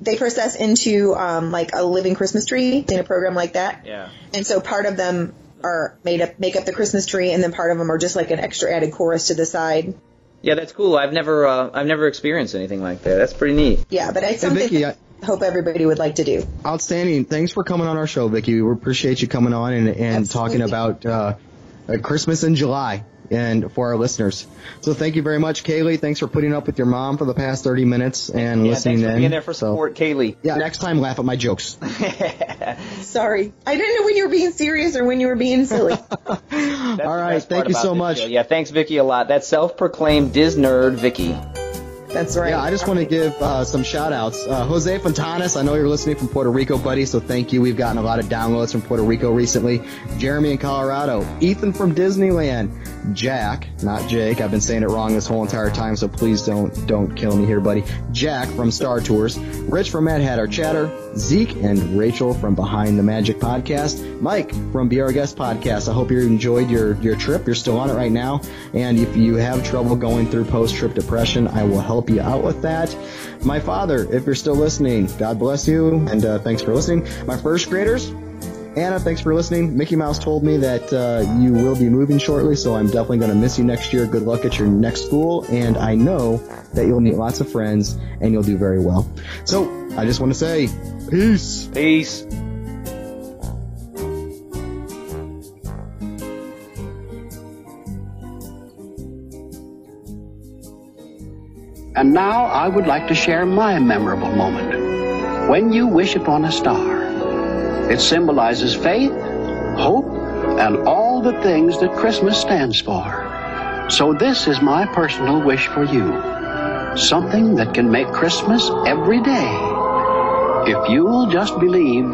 They process into um, like a living Christmas tree in a program like that, Yeah. and so part of them are made up make up the Christmas tree, and then part of them are just like an extra added chorus to the side. Yeah, that's cool. I've never, uh, I've never experienced anything like that. That's pretty neat. Yeah, but it's Hey, Vicky, I- I hope everybody would like to do. Outstanding. Thanks for coming on our show, Vicky. We appreciate you coming on and, and talking about uh, uh, Christmas in July and for our listeners. So thank you very much, Kaylee. Thanks for putting up with your mom for the past 30 minutes and Yeah, listening thanks for in. being there for So- support, Kaylee. yeah, next time laugh at my jokes. [laughs] Sorry, I didn't know when you were being serious or when you were being silly. [laughs] All right, thank you so much. Yeah, thanks, Vicky, a lot. That self-proclaimed Diz nerd, Vicky. That's right. Yeah, I just want to give uh, some shout outs. Uh, Jose Fontanes, I know you're listening from Puerto Rico, buddy, so thank you. We've gotten a lot of downloads from Puerto Rico recently. Jeremy in Colorado. Ethan from Disneyland. Jack, not Jake. I've been saying it wrong this whole entire time, so please don't don't kill me here, buddy. Jack from Star Tours. Rich from Mad Hatter Chatter. Zeke and Rachel from Behind the Magic Podcast. Mike from Be Our Guest Podcast. I hope you enjoyed your, your trip. You're still on it right now. And if you have trouble going through post-trip depression, I will help you out with that. My father, if you're still listening, God bless you, and uh, thanks for listening. My first graders, Anna, thanks for listening. Mickey Mouse told me that uh, you will be moving shortly, so I'm definitely going to miss you next year. Good luck at your next school, and I know that you'll meet lots of friends and you'll do very well. So I just want to say, peace. Peace. And now I would like to share my memorable moment. When you wish upon a star, it symbolizes faith, hope, and all the things that Christmas stands for. So this is my personal wish for you. Something that can make Christmas every day. If you'll just believe.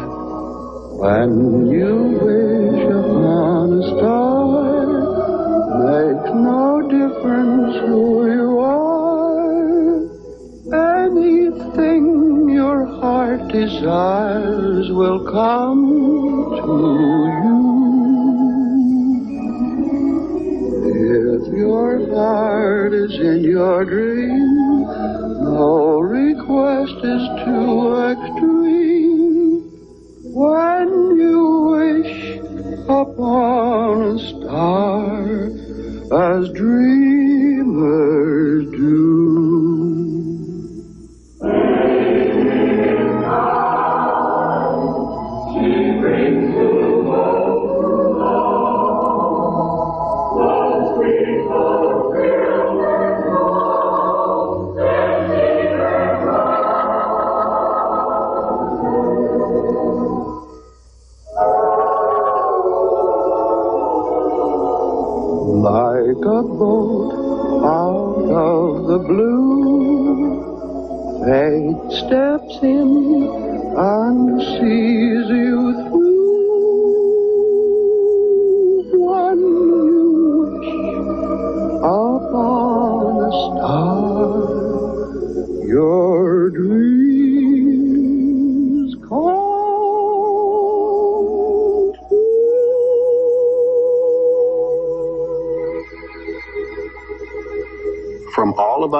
When you wish upon a star, makes no difference who you are. Anything your heart desires will come to you. If your heart is in your dream, no request is too extreme. When you wish upon a star, as dreamers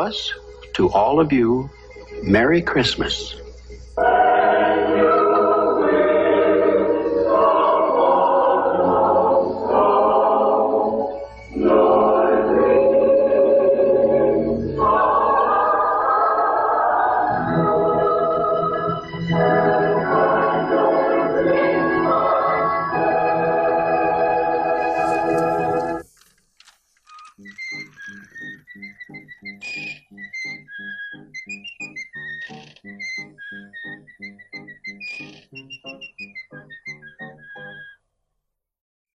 us to all of you, Merry Christmas.